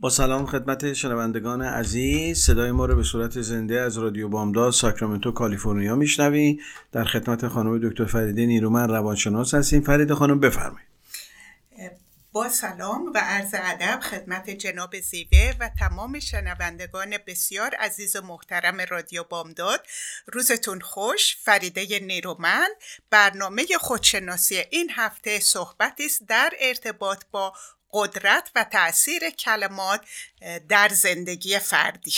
با سلام خدمت شنوندگان عزیز. صدای ما رو به صورت زنده از رادیو بامداد ساکرامنتو کالیفرنیا میشنویم در خدمت خانم دکتر فریده نیرومن روانشناس هستیم. فرید خانم بفرمایید. با سلام و عرض ادب خدمت جناب زیوه و تمام شنوندگان بسیار عزیز و محترم رادیو بامداد. روزتون خوش. فریده نیرومند. برنامه خودشناسی این هفته صحبتی است در ارتباط با قدرت و تاثیر کلمات در زندگی فردی.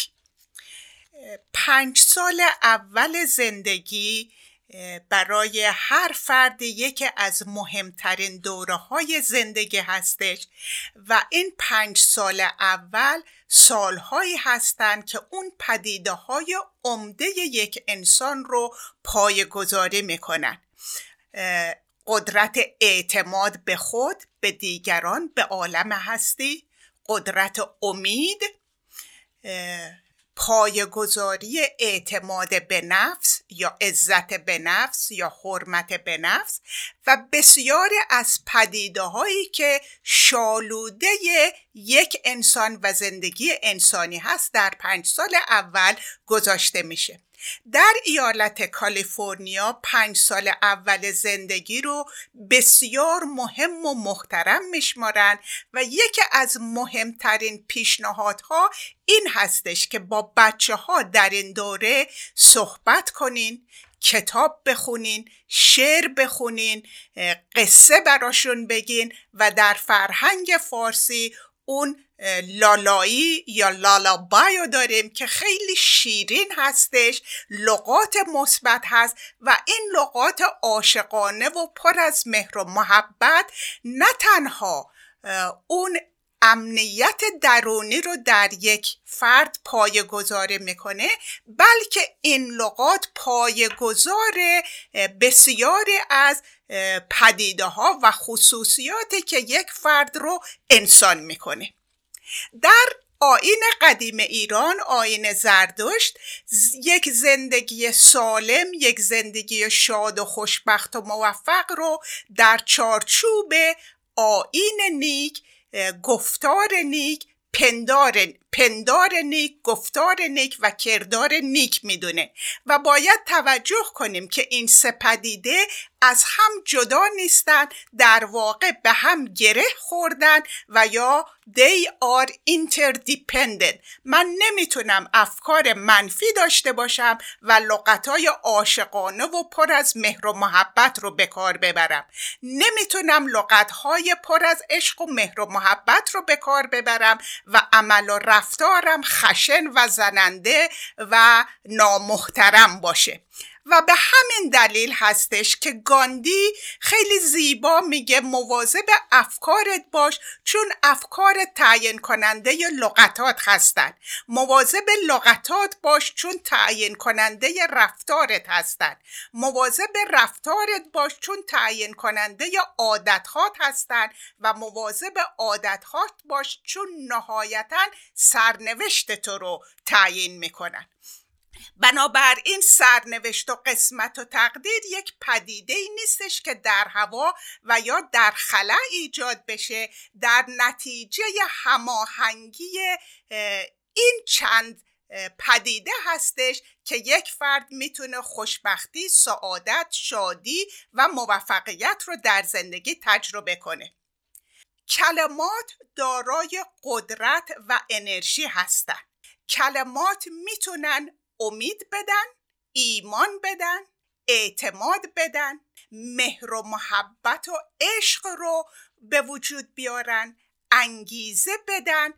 پنج سال اول زندگی برای هر فرد یکی از مهمترین دوره های زندگی هستش و این پنج سال اول سالهایی هستند که اون پدیده های عمده یک انسان رو پایگذاری می‌کنن. قدرت اعتماد به خود به دیگران به عالم هستی قدرت امید پایگذاری اعتماد به نفس یا عزت به نفس یا حرمت به نفس و بسیاری از پدیده هایی که شالوده یک انسان و زندگی انسانی هست در پنج سال اول گذاشته میشه. در ایالت کالیفرنیا پنج سال اول زندگی رو بسیار مهم و محترم میشمارن و یکی از مهمترین پیشنهادها این هستش که با بچه ها در این دوره صحبت کنین کتاب بخونین شعر بخونین قصه براشون بگین و در فرهنگ فارسی اون لالایی یا لالابایو داریم که خیلی شیرین هستش لغات مثبت هست و این لغات عاشقانه و پر از مهر و محبت نه تنها اون امنیت درونی رو در یک فرد پایه گذاره می‌کنه بلکه این لغات پایه گذار بسیاری از پدیده ها و خصوصیاتی که یک فرد رو انسان می‌کنه. در آین قدیم ایران آین زردشت یک زندگی سالم یک زندگی شاد و خوشبخت و موفق رو در چارچوب آین نیک گفتار نیک پندار, پندار نیک گفتار نیک و کردار نیک می‌دونه. و باید توجه کنیم که این سپدیده از هم جدا نیستن در واقع به هم گره خوردن و یا they are interdependent. من نمی‌تونم افکار منفی داشته باشم و لغتای عاشقانه و پر از مهر و محبت رو به کار ببرم. نمی‌تونم لغتهای پر از عشق و مهر و محبت رو به کار ببرم و عمل و رفتارم خشن و زننده و نامحترم باشه. و به همین دلیل هستش که گاندی خیلی زیبا میگه مواظب افکارت باش چون افکار تعیین کننده لغتات هستند مواظب لغتات باش چون تعیین کننده رفتارت هستند مواظب رفتارت باش چون تعیین کننده عادتهات هستند و مواظب عادتهات باش چون نهایتا سرنوشت تو رو تعیین می‌کنن. بنابراین سرنوشت و قسمت و تقدیر یک پدیده ای نیستش که در هوا و یا در خلا ایجاد بشه در نتیجه هماهنگی این چند پدیده هستش که یک فرد می‌تونه خوشبختی، سعادت، شادی و موفقیت رو در زندگی تجربه کنه. کلمات دارای قدرت و انرژی هستند. کلمات می‌تونن امید بدن ایمان بدن اعتماد بدن مهر و محبت و عشق رو به وجود بیارن انگیزه بدن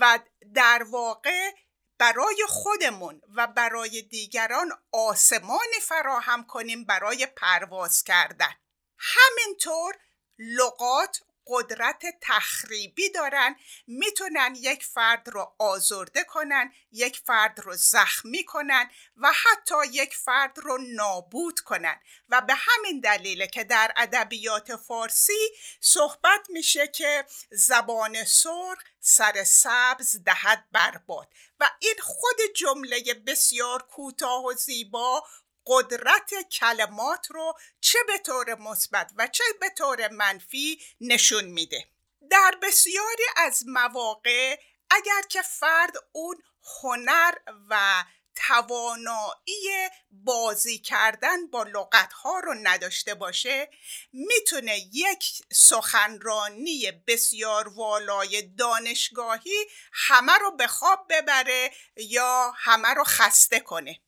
و در واقع برای خودمون و برای دیگران آسمانی فراهم کنیم برای پرواز کردن. همینطور لغات قدرت تخریبی دارن می‌تونن یک فرد رو آزرده کنن یک فرد رو زخمی کنن و حتی یک فرد رو نابود کنن. و به همین دلیله که در ادبیات فارسی صحبت میشه که زبان سرخ سر سبز دهد برباد. و این خود جمله بسیار کوتاه و زیبا قدرت کلمات رو چه به طور مثبت و چه به طور منفی نشون میده. در بسیاری از مواقع اگر که فرد اون هنر و توانایی بازی کردن با لغت ها رو نداشته باشه می‌تونه یک سخنرانی بسیار والای دانشگاهی همه رو به خواب ببره یا همه رو خسته کنه.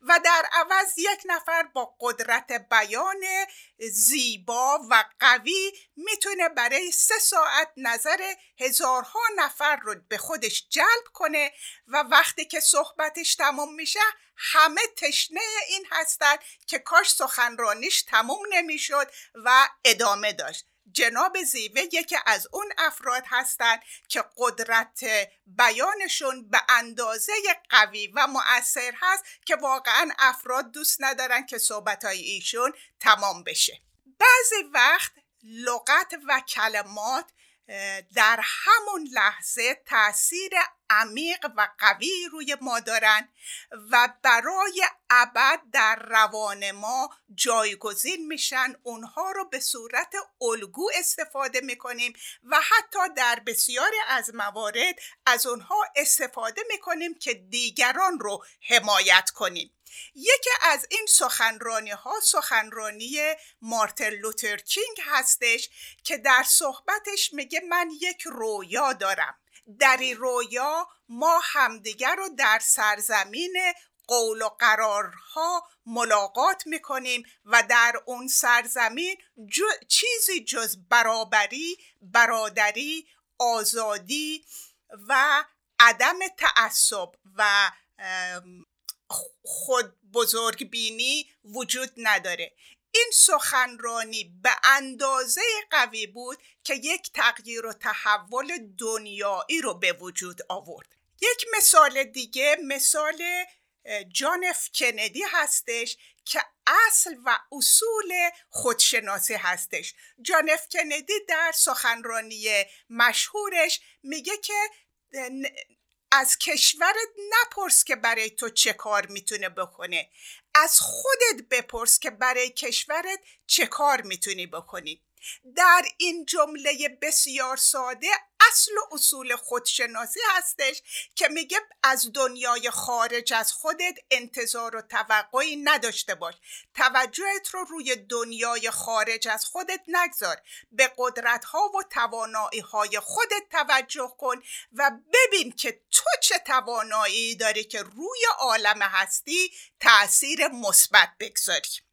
و در عوض یک نفر با قدرت بیان زیبا و قوی می‌تونه برای سه ساعت نظر هزارها نفر رو به خودش جلب کنه و وقتی که صحبتش تمام میشه همه تشنه این هستند که کاش سخنرانیش تموم نمی‌شد و ادامه داشت. جناب زیوه یکی از اون افراد هستند که قدرت بیانشون به اندازه قوی و مؤثر هست که واقعا افراد دوست ندارن که صحبتهای ایشون تمام بشه. بعضی وقت لغت و کلمات در همون لحظه تاثیر عمیق و قوی روی ما دارن و برای ابد در روان ما جایگزین میشن. اونها رو به صورت الگو استفاده می‌کنیم و حتی در بسیاری از موارد از اونها استفاده می‌کنیم که دیگران رو حمایت کنیم. یکی از این سخنرانی ها سخنرانی مارتن لوتر کینگ هستش که در صحبتش میگه من یک رویا دارم. در این رویا ما همدیگر رو در سرزمین قول و قرارها ملاقات می‌کنیم و در اون سرزمین چیزی جز برابری برادری آزادی و عدم تعصب و خود بزرگ بینی وجود نداره. این سخنرانی به اندازه قوی بود که یک تغییر و تحول دنیایی رو به وجود آورد. یک مثال دیگه مثال جان اف کندی هستش که اصل و اصول خودشناسی هستش. جان اف کندی در سخنرانی مشهورش میگه که از کشورت نپرس که برای تو چه کار می‌تونه بکنه. از خودت بپرس که برای کشورت چه کار می‌تونی بکنی. در این جمله بسیار ساده اصل و اصول خودشناسی هستش که میگه از دنیای خارج از خودت انتظار و توقعی نداشته باش. توجهت رو روی دنیای خارج از خودت نگذار. به قدرت ها و توانایی های خودت توجه کن و ببین که تو چه توانایی داری که روی عالم هستی تاثیر مثبت بگذاری.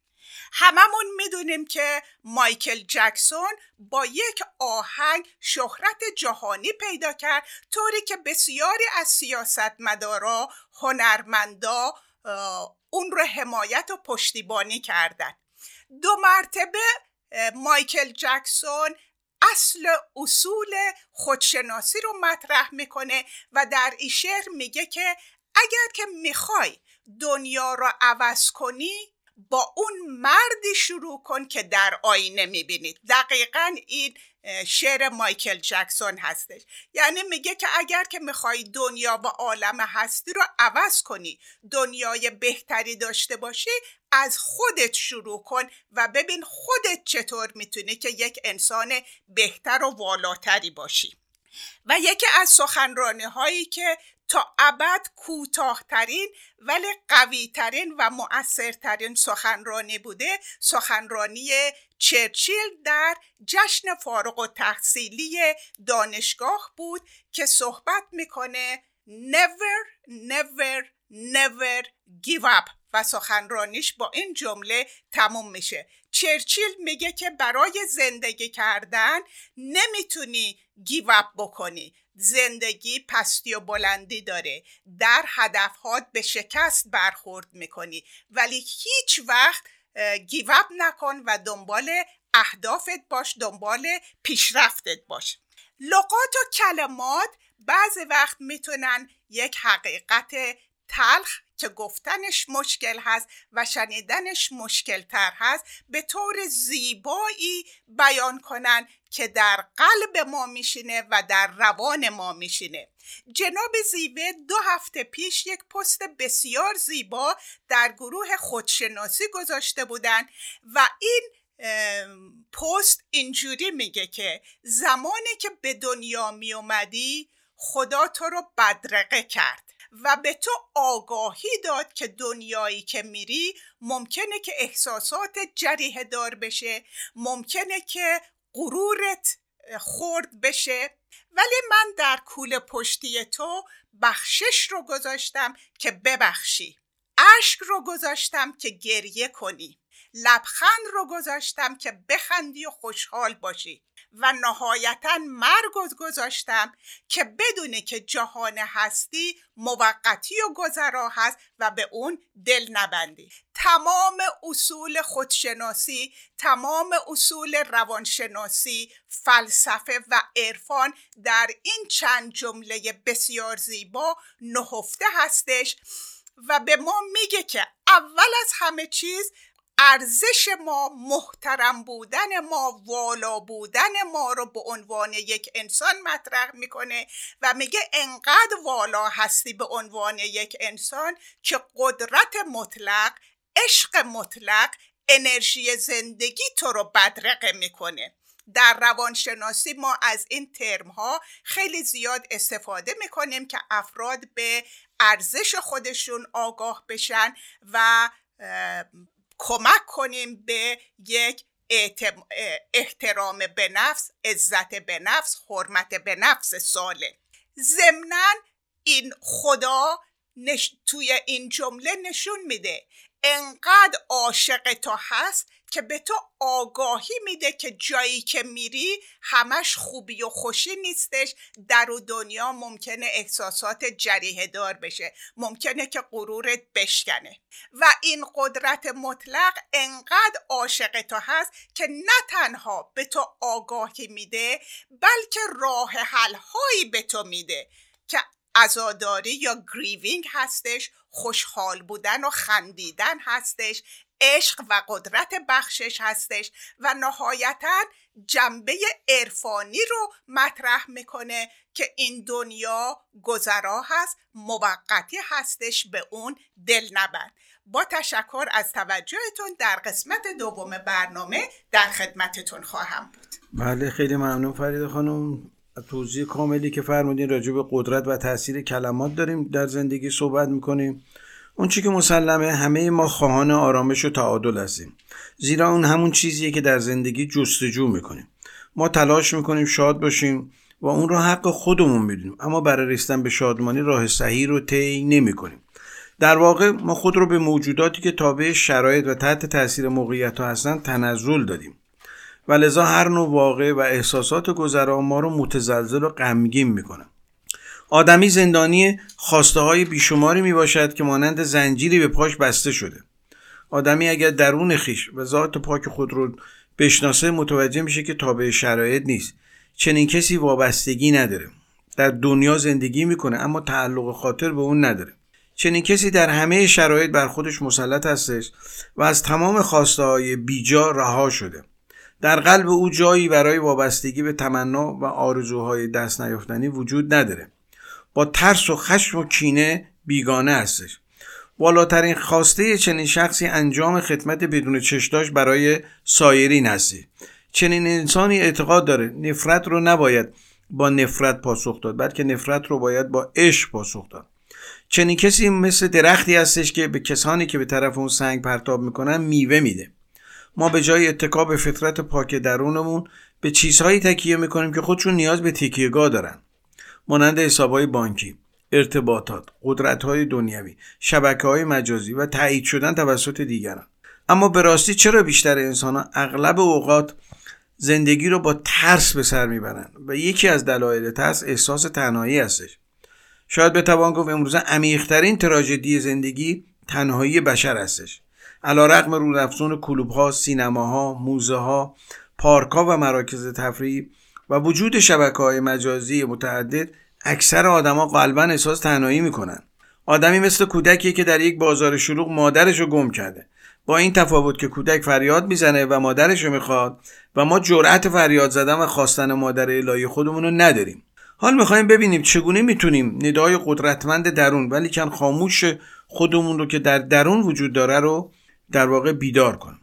هممون می‌دونیم که مایکل جکسون با یک آهنگ شهرت جهانی پیدا کرد طوری که بسیاری از سیاستمدارا هنرمندا اون رو حمایت و پشتیبانی کردن. دو مرتبه مایکل جکسون اصل اصول خودشناسی رو مطرح می‌کنه و در این شعر میگه که اگر که می‌خوای دنیا رو عوض کنی با اون مردی شروع کن که در آینه می‌بینید دقیقا این شعر مایکل جکسون هستش. یعنی میگه که اگر که می‌خوای دنیا و عالم هستی رو عوض کنی دنیای بهتری داشته باشی از خودت شروع کن و ببین خودت چطور می‌تونی که یک انسان بهتر و والاتری باشی. و یکی از سخنرانی هایی که تا ابد کوتاهترین ولی قویترین و مؤثرترین سخنرانی بوده سخنرانی چرچیل در جشن فارغ و تحصیلی دانشگاه بود که صحبت می‌کنه never never never give up و سخنرانیش با این جمله تموم میشه. چرچیل میگه که برای زندگی کردن نمی‌تونی گیواب بکنی. زندگی پستی و بلندی داره. در هدفهات به شکست برخورد می‌کنی. ولی هیچ وقت گیواب نکن و دنبال اهدافت باش دنبال پیشرفتت باش. لغات و کلمات بعضی وقت می‌تونن یک حقیقت تلخ که گفتنش مشکل هست و شنیدنش مشکل تر هست به طور زیبایی بیان کنن که در قلب ما میشینه و در روان ما میشینه. جناب زیوه دو هفته پیش یک پست بسیار زیبا در گروه خودشناسی گذاشته بودن و این پست اینجوری میگه که زمانی که به دنیا می اومدی خدا تو رو بدرقه کرد. و به تو آگاهی داد که دنیایی که میری ممکنه که احساسات جریه دار بشه ممکنه که غرورت خورد بشه. ولی من در کول پشتی تو بخشش رو گذاشتم که ببخشی. اشک رو گذاشتم که گریه کنی. لبخند رو گذاشتم که بخندی و خوشحال باشی. و نهایتا مرگ گذاشتم که بدونه که جهان هستی موقتی و گذرا هست و به اون دل نبندی. تمام اصول خودشناسی تمام اصول روانشناسی فلسفه و عرفان در این چند جمله بسیار زیبا نهفته هستش و به ما میگه که اول از همه چیز ارزش ما محترم بودن ما والا بودن ما رو به عنوان یک انسان مطرح می‌کنه و میگه انقدر والا هستی به عنوان یک انسان که قدرت مطلق عشق مطلق انرژی زندگی تو رو بدرقه می‌کنه. در روانشناسی ما از این ترم ها خیلی زیاد استفاده می‌کنیم که افراد به ارزش خودشون آگاه بشن و کمک کنیم به یک احترام به نفس عزت به نفس حرمت به نفس ساله ضمنا این خدا توی این جمله نشون میده. انقدر عاشق تو هست که به تو آگاهی میده که جایی که میری همش خوبی و خوشی نیستش. در و دنیا ممکنه احساسات جریه دار بشه. ممکنه که غرورت بشکنه. و این قدرت مطلق انقدر عاشق تو هست که نه تنها به تو آگاهی میده بلکه راه حل هایی به تو میده که ازاداری یا گریوینگ هستش خوشحال بودن و خندیدن هستش عشق و قدرت بخشش هستش و نهایتا جنبه عرفانی رو مطرح می‌کنه که این دنیا گذرا هست موقتی هستش به اون دل نبند با تشکر از توجهتون در قسمت دوم برنامه در خدمتتون خواهم بود. بله خیلی ممنون فرید خانم. توضیح کاملی که فرمودین راجع به قدرت و تاثیر کلمات داریم در زندگی صحبت می‌کنیم. اون چی که مسلمه همه ما خواهان آرامش و تعادل هستیم. زیرا اون همون چیزیه که در زندگی جستجو می‌کنیم. ما تلاش می‌کنیم شاد باشیم و اون رو حق خودمون می‌دونیم. اما برای رسیدن به شادمانی راه صحیح رو طی نمی‌کنیم. در واقع ما خود رو به موجوداتی که تابع شرایط و تحت تاثیر موقعیت ها هستن تنزل دادیم. و لذا هر نوع واقع و احساسات گذرا ما رو متزلزل و غمگین می‌کنن آدمی زندانی خواسته های بیشماری می باشد که مانند زنجیری به پاش بسته شده. آدمی اگر درون خیش و ذات پاک خود رو بشناسه متوجه میشه که تابع شرایط نیست. چنین کسی وابستگی نداره. در دنیا زندگی می‌کنه اما تعلق خاطر به اون نداره. چنین کسی در همه شرایط بر خودش مسلط هستش و از تمام خواسته های بیجا رها شده. در قلب او جایی برای وابستگی به تمنا و آرزوهای دست نیافتنی وجود نداره. با ترس و خشم و کینه بیگانه هستش. بالاترین خواسته چنین شخصی انجام خدمت بدون چشداش برای سایرین هستی. چنین انسانی اعتقاد داره. نفرت رو نباید با نفرت پاسخ داد بلکه نفرت رو باید با عشق پاسخ داد. چنین کسی مثل درختی هستش که به کسانی که به طرف اون سنگ پرتاب می‌کنن میوه میده. ما به جای اتکا به فطرت پاک درونمون به چیزهایی تکیه می‌کنیم که خودشون نیاز به تکیهگاه دارن. مانند حسابهای بانکی ارتباطات قدرتهای دنیوی شبکه های مجازی و تایید شدن توسط دیگران. اما به راستی چرا بیشتر انسان اغلب اوقات زندگی رو با ترس به سر می‌برند و یکی از دلایل ترس احساس تنهایی هستش؟ شاید بتوان گفت امروزه عمیقترین تراژدی زندگی تنهایی بشر هستش. علا رقم رونفزون کلوب ها، سینما ها، موزه ها، پارک ها و مراکز تفریح و وجود شبکه های مجازی متعدد اکثر آدما قلبا احساس تنهایی می‌کنن. آدمی مثل کودکی که در یک بازار شلوغ مادرش رو گم کرده. با این تفاوت که کودک فریاد می‌زنه و مادرش رو می‌خواد و ما جرأت فریاد زدن و خواستن مادر الهی خودمون رو نداریم. حال می‌خوایم ببینیم چگونه می‌تونیم ندای قدرتمند درون ولی کن خاموش خودمون رو که در درون وجود داره رو در واقع بیدار کنیم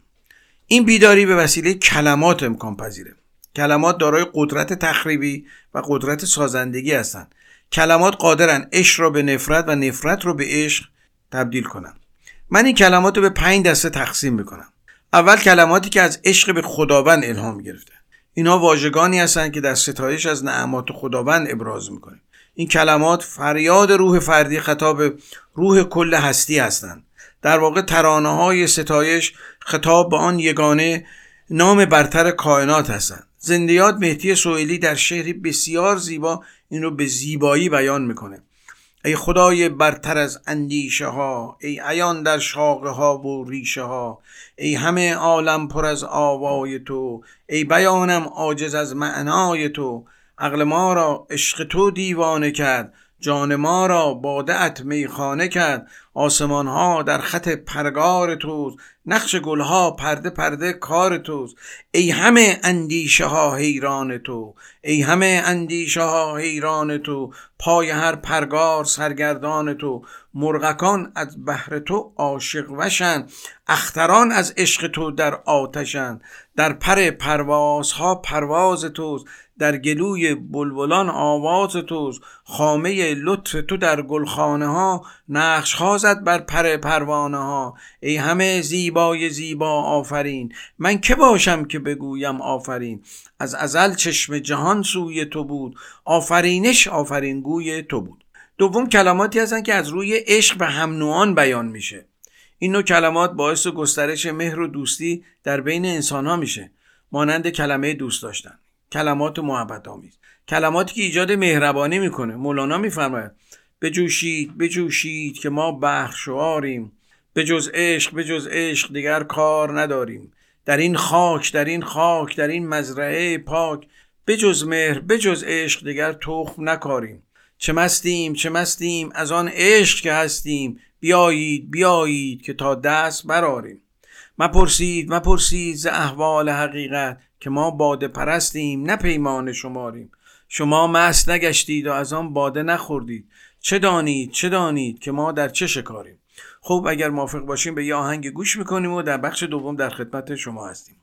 این بیداری به وسیله کلمات امکان پذیره. کلمات دارای قدرت تخریبی و قدرت سازندگی هستند. کلمات قادرن عشق را به نفرت و نفرت رو به عشق تبدیل کنن. من این کلمات رو به پنج دسته تقسیم می‌کنم. اول کلماتی که از عشق به خداوند الهام گرفته. اینها واژگانی هستند که در ستایش از نعمات خداوند ابراز می‌کنیم این کلمات فریاد روح فردی خطاب روح کل هستی هستند. در واقع ترانه های ستایش خطاب به آن یگانه نام برتر کائنات هستند. زندیات مهدی سوئیلی در شعری بسیار زیبا این رو به زیبایی بیان می‌کنه. ای خدای برتر از اندیشه ها ای عیان در شاقه ها و ریشه ها ای همه عالم پر از آوای تو ای بیانم عاجز از معنای تو. عقل ما را عشق تو دیوانه کرد. جان ما را باده میخانه کرد. آسمان ها در خط پرگار توست. نقش گلها پرده پرده کار توست. ای همه اندیشه ها حیران تو. ای همه اندیشه ها حیران تو. پای هر پرگار سرگردان تو. مرغکان از بحر تو عاشق وشن. اختران از عشق تو در آتشن. در پر پروازها پرواز توست. در گلوی بلبلان آواز توست خامه لطف تو در گلخانه ها نقش ها زد بر پر پروانه ها ای همه زیبای زیبا آفرین من که باشم که بگویم آفرین؟ از ازل چشم جهان سوی تو بود آفرینش آفرین گوی تو بود. دوم کلماتی هستن که از روی عشق به هم نوعان بیان میشه. این نوع کلمات باعث گسترش مهر و دوستی در بین انسان ها میشه. مانند کلمه دوست داشتن. کلمات محبت آمیز کلماتی که ایجاد مهربانی می‌کنه. مولانا میفرماید بجوشید بجوشید که ما بخشواریم به جز عشق به جز عشق دیگر کار نداریم. در این خاک در این خاک در این مزرعه پاک به جز مهر به جز عشق دیگر تخم نکاریم. چه مستیم چه مستیم از آن عشق که هستیم. بیایید بیایید که تا دست براریم مپرسید مپرسید ز احوال حقیقت. که ما باده پرستیم نه پیمان شماریم. شما مست نگشتید و از آن باده نخوردید. چه دانید چه دانید که ما در چه شکاریم؟ خب اگر موافق باشیم به یه آهنگ گوش می‌کنیم و در بخش دوم در خدمت شما هستیم.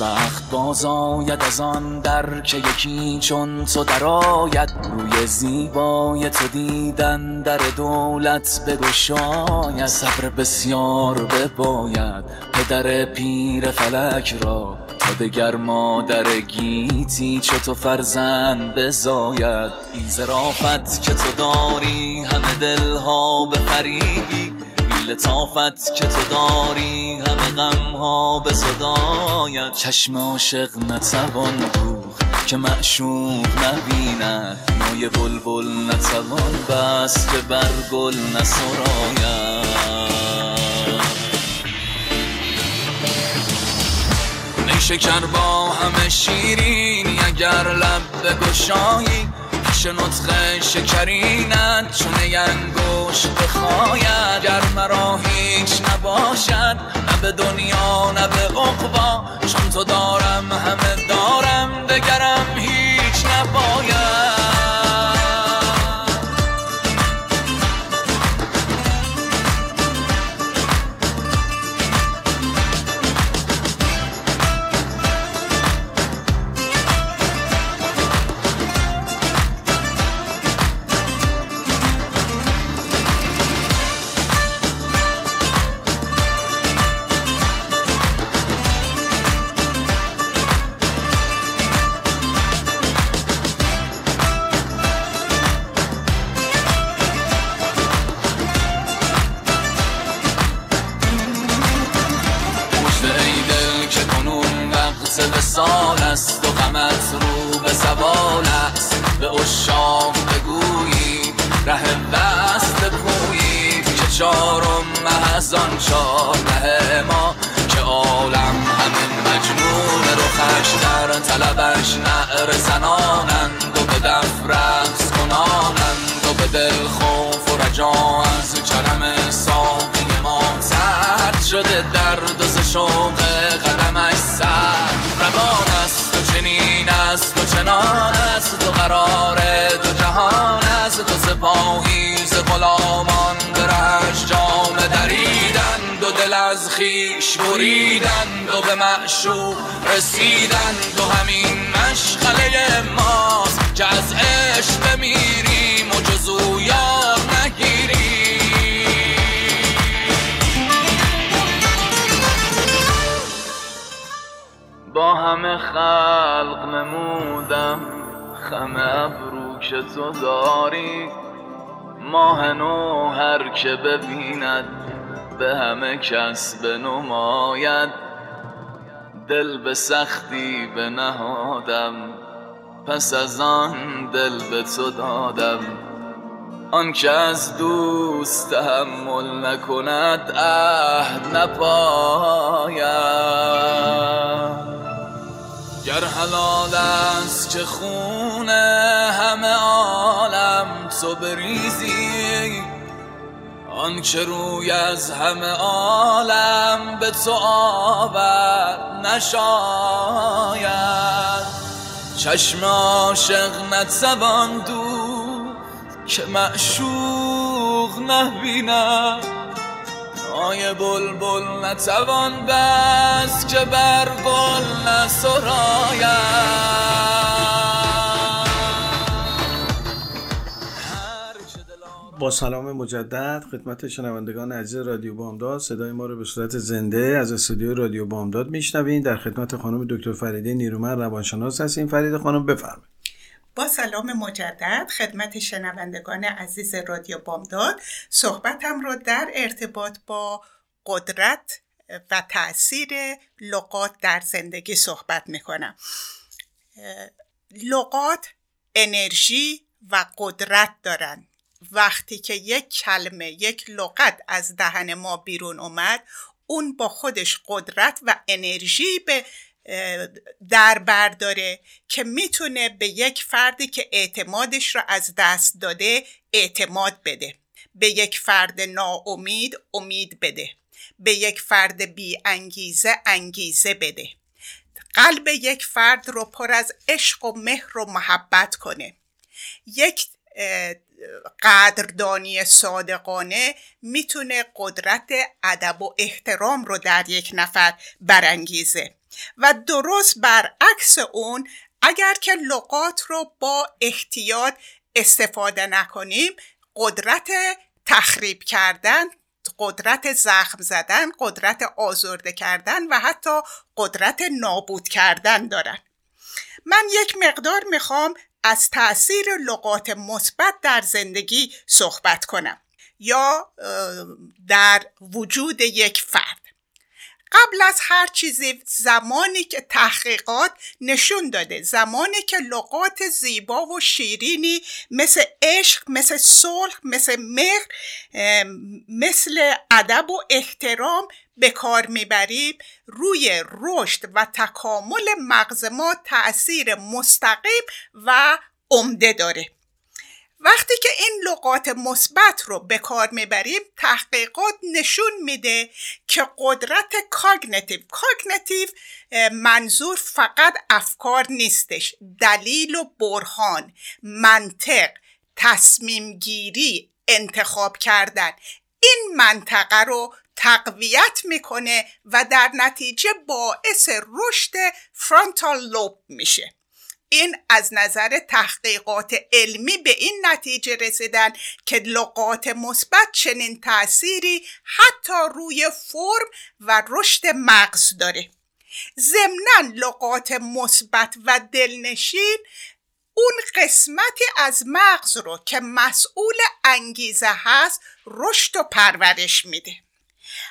بخت باز آید از آن در که یکی چون تو درآید. روی زیبای تو دیدن در دولت بگشاید. صبر بسیار بباید پدر پیر فلک را. تا دگر مادر گیتی چو تو فرزند بزاید. این زرافت که تو داری همه دلها بفریبی. لطافت که تو داری همه غم ها به صدایت. چشم عاشق نتوان دوخت که معشوق نبیند. مای بلبل نتوان بس که بر گل نسراید. شکر با همه شیرینی اگر لب بگشایی پیش نطق شکرینت چون انگوش بخواید. گر مرا هیچ نباشد نه به دنیا نه به عقبا. چون تو دارم همه همه خلق نمودم خم ابرو که تو داری. ماه نو هر که ببیند به همه کس بنماید. دل به سختی بنهادم پس از آن دل به تو دادم. آن که از دوست تحمل نکند عهد نپاید. گر حلال است که خون همه عالم تو بریزی آن که روی از همه عالم به تو آور نشاید. چشم عاشق نتوان دود که معشوق نبیند. آی بلبل نتوان بس که بر گل با سلام مجدد خدمت شنوندگان عزیز رادیو بامداد صدای ما رو به صورت زنده از استودیو رادیو بامداد میشنوین در خدمت خانم دکتر فریده نیرومن روانشناس هستیم. فرید خانم بفرمایید. با سلام مجدد خدمت شنوندگان عزیز رادیو بامداد. صحبتم رو در ارتباط با قدرت و تاثیر لغات در زندگی صحبت می‌کنم. لغات انرژی و قدرت دارن. وقتی که یک کلمه یک لغت از دهن ما بیرون اومد اون با خودش قدرت و انرژی به در برداره که می‌تونه به یک فردی که اعتمادش را از دست داده اعتماد بده. به یک فرد ناامید امید بده. به یک فرد بی انگیزه انگیزه بده. قلب یک فرد رو پر از عشق و مهر و محبت کنه. یک قدردانی صادقانه می‌تونه قدرت ادب و احترام رو در یک نفر برانگیزه. و درست برعکس اون اگر که لغات رو با احتیاط استفاده نکنیم قدرت تخریب کردن قدرت زخم زدن قدرت آزرده کردن و حتی قدرت نابود کردن دارن. من یک مقدار می‌خوام از تاثیر لغات مثبت در زندگی صحبت کنم یا در وجود یک فرد. قبل از هر چیزی زمانی که تحقیقات نشون داده زمانی که لغات زیبا و شیرینی مثل عشق مثل صلح مثل مهر مثل ادب و احترام به کار می‌بریم روی رشد و تکامل مغز ما تاثیر مستقیم و عمده داره. وقتی که این لغات مثبت رو به کار می‌بریم تحقیقات نشون میده که قدرت cognitive cognitive منظور فقط افکار نیستش دلیل و برهان منطق تصمیم گیری انتخاب کردن. این منطقه رو تقویت می‌کنه و در نتیجه باعث رشد فرانتال لوب میشه. این از نظر تحقیقات علمی به این نتیجه رسیدن که لغات مثبت چنین تأثیری حتی روی فرم و رشد مغز داره. ضمنا لغات مثبت و دلنشین اون قسمتی از مغز رو که مسئول انگیزه هست رشد و پرورش میده.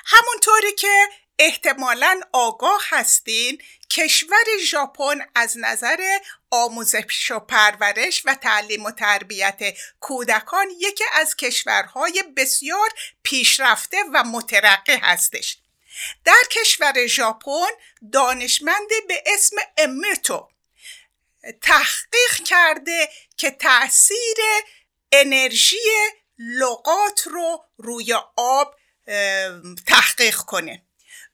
همونطوری که احتمالا آگاه هستین کشور ژاپن از نظر آموزش و پرورش و تعلیم و تربیت کودکان یکی از کشورهای بسیار پیشرفته و مترقی هستش. در کشور ژاپن دانشمندی به اسم امرتو تحقیق کرده که تاثیر انرژی لغات رو روی آب تحقیق کنه.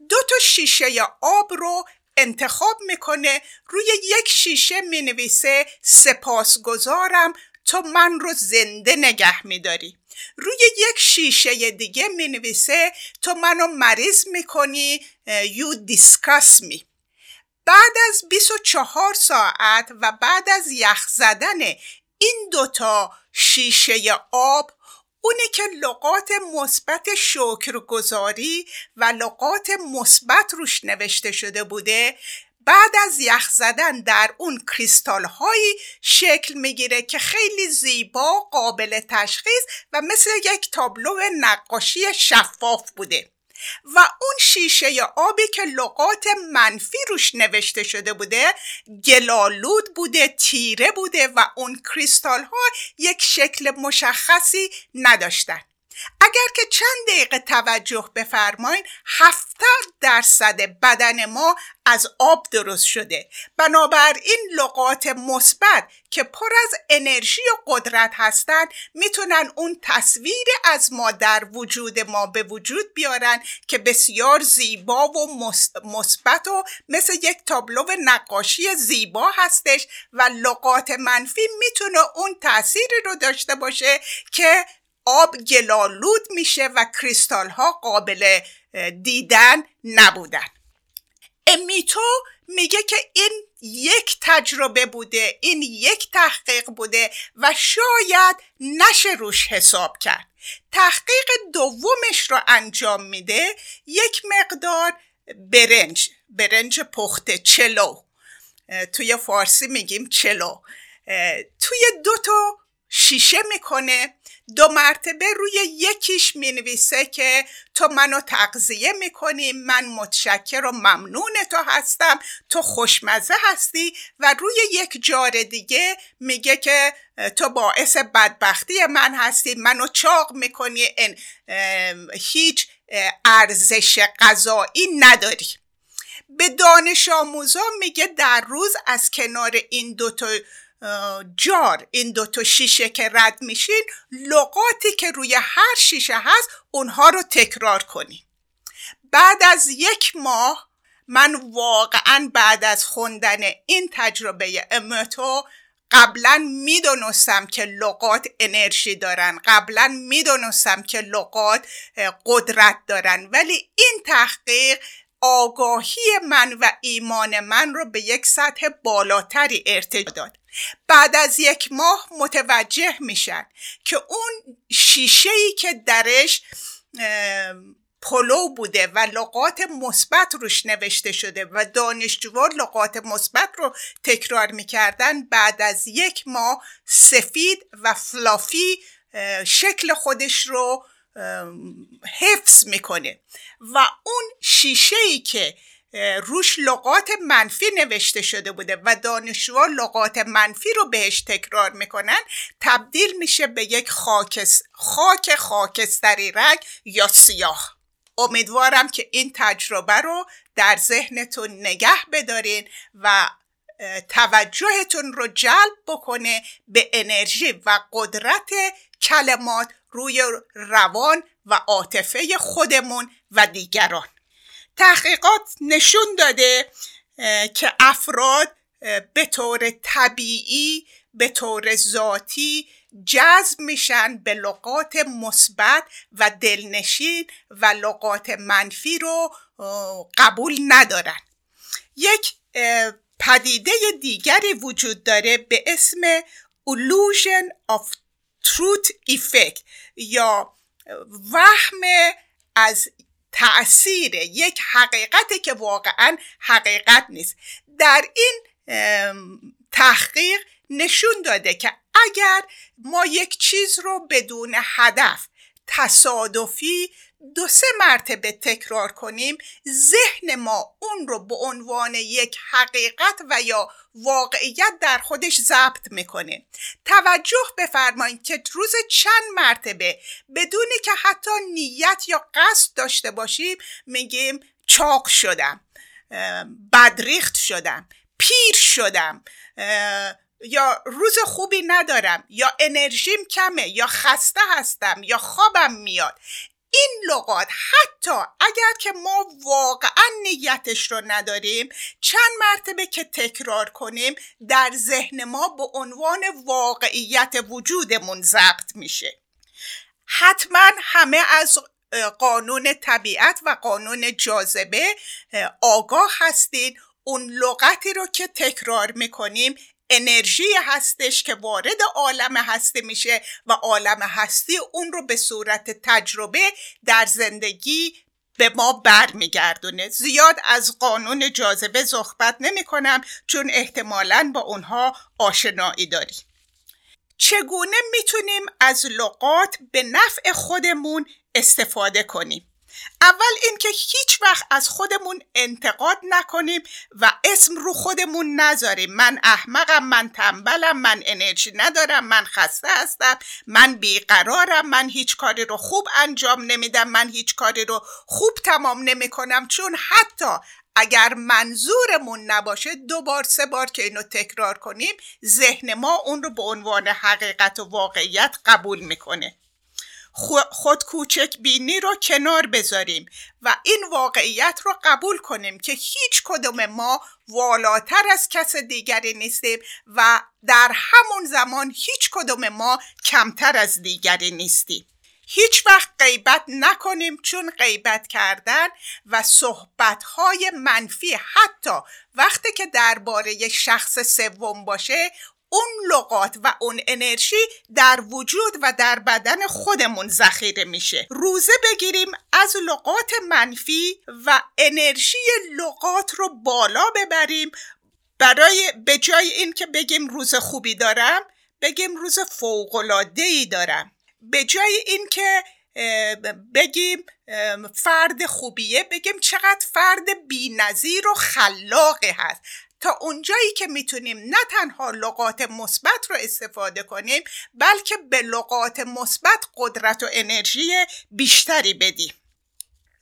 دو تا شیشه آب رو انتخاب می‌کنه روی یک شیشه می‌نویسه سپاسگزارم تو من رو زنده نگه میداری. روی یک شیشه دیگه می‌نویسه تو منو مریض می‌کنی یو دیسکاس می بعد از 24 ساعت و بعد از یخ زدن این دوتا شیشه آب اونه که لغات مثبت شکرگزاری و لغات مثبت روش نوشته شده بوده بعد از یخ زدن در اون کریستال هایی شکل می‌گیره که خیلی زیبا قابل تشخیص و مثل یک تابلو نقاشی شفاف بوده. و اون شیشه آبی که لغات منفی روش نوشته شده بوده گلالود بوده تیره بوده و اون کریستال ها یک شکل مشخصی نداشتن. اگر که چند دقیقه توجه بفرمایید هفتاد درصد بدن ما از آب درست شده. بنابراین لغات مثبت که پر از انرژی و قدرت هستند می‌تونن اون تصویر از ما در وجود ما به وجود بیارن که بسیار زیبا و مثبت و مثل یک تابلو نقاشی زیبا هستش و لغات منفی می‌تونه اون تأثیری رو داشته باشه که آب گلالود میشه و کریستال ها قابل دیدن نبودن. امیتو میگه که این یک تجربه بوده این یک تحقیق بوده و شاید نشه روش حساب کرد. تحقیق دومش رو انجام میده یک مقدار برنج برنج پخته چلو. توی فارسی میگیم چلو. توی دو تا شیشه می‌کنه. دو مرتبه روی یکیش می‌نویسه که تو منو تغذیه می‌کنی من متشکر و ممنون تو هستم تو خوشمزه هستی و روی یک جار دیگه میگه که تو باعث بدبختی من هستی منو چاق می‌کنی هیچ ارزش غذایی نداری. به دانش آموزا میگه در روز از کنار این دوتا جار. این دوتا شیشه که رد میشین لغاتی که روی هر شیشه هست اونها رو تکرار کنین. بعد از یک ماه من واقعا بعد از خوندن این تجربه امتو قبلا می‌دونستم که لغات انرژی دارن قبلا می‌دونستم که لغات قدرت دارن. ولی این تحقیق آگاهی من و ایمان من رو به یک سطح بالاتری ارتقا داد. بعد از یک ماه متوجه میشن که اون شیشه ای که درش پلو بوده و لغات مثبت روش نوشته شده و دانشجوها لغات مثبت رو تکرار می‌کردن بعد از یک ماه سفید و فلافی شکل خودش رو حفظ می‌کنه. و اون شیشه ای که روش لغات منفی نوشته شده بوده و دانشجوها لغات منفی رو بهش تکرار می‌کنن. تبدیل میشه به یک خاکس خاک خاکستری رنگ یا سیاه. امیدوارم که این تجربه رو در ذهنتون نگه بدارین و توجهتون رو جلب بکنه به انرژی و قدرت کلمات روی روان و عاطفه خودمون و دیگران. تحقیقات نشون داده که افراد به طور طبیعی به طور ذاتی جذب میشن به لغات مثبت و دلنشین و لغات منفی رو قبول ندارن. یک پدیده دیگری وجود داره به اسم illusion of truth effect یا وهم از تاثیر یک حقیقتی که واقعا حقیقت نیست. در این تحقیق نشون داده که اگر ما یک چیز رو بدون هدف تصادفی دو سه مرتبه تکرار کنیم ذهن ما اون رو به عنوان یک حقیقت و یا واقعیت در خودش ضبط می‌کنه. توجه بفرمایید که روز چند مرتبه بدونی که حتی نیت یا قصد داشته باشیم میگیم چاق شدم بدریخت شدم پیر شدم یا روز خوبی ندارم یا انرژیم کمه یا خسته هستم یا خوابم میاد. این لغات حتی اگر که ما واقعا نیتش رو نداریم چند مرتبه که تکرار کنیم در ذهن ما به عنوان واقعیت وجودمون ضبط میشه. حتما همه از قانون طبیعت و قانون جاذبه آگاه هستید اون لغتی رو که تکرار می‌کنیم انرژی هستش که وارد عالم هستی میشه و عالم هستی اون رو به صورت تجربه در زندگی به ما برمیگردونه. زیاد از قانون جاذبه صحبت نمی کنم چون احتمالا با اونها آشنایی داریم. چگونه می‌تونیم از لغات به نفع خودمون استفاده کنیم؟ اول اینکه هیچ وقت از خودمون انتقاد نکنیم و اسم رو خودمون نذاریم. من احمقم من تنبلم من انرژی ندارم من خسته هستم من بیقرارم من هیچ کاری رو خوب انجام نمیدم من هیچ کاری رو خوب تمام نمی‌کنم. چون حتی اگر منظورمون نباشه دو بار سه بار که اینو تکرار کنیم ذهن ما اون رو به عنوان حقیقت و واقعیت قبول می‌کنه. خود کوچک بینی رو کنار بذاریم و این واقعیت رو قبول کنیم که هیچ کدوم ما والاتر از کس دیگری نیستیم و در همون زمان هیچ کدوم ما کمتر از دیگری نیستیم. هیچ وقت غیبت نکنیم چون غیبت کردن و صحبتهای منفی حتی وقتی که درباره شخص سوم باشه اون لغات و اون انرژی در وجود و در بدن خودمون ذخیره میشه. روزه بگیریم از لغات منفی و انرژی لغات رو بالا ببریم. برای به جای این که بگیم روز خوبی دارم بگیم روز فوقلاده ای دارم. به جای این که بگیم فرد خوبیه بگیم چقدر فرد بینظیر و خلاقی هست. اونجایی که می‌تونیم نه تنها لغات مثبت رو استفاده کنیم بلکه به لغات مثبت قدرت و انرژی بیشتری بدیم.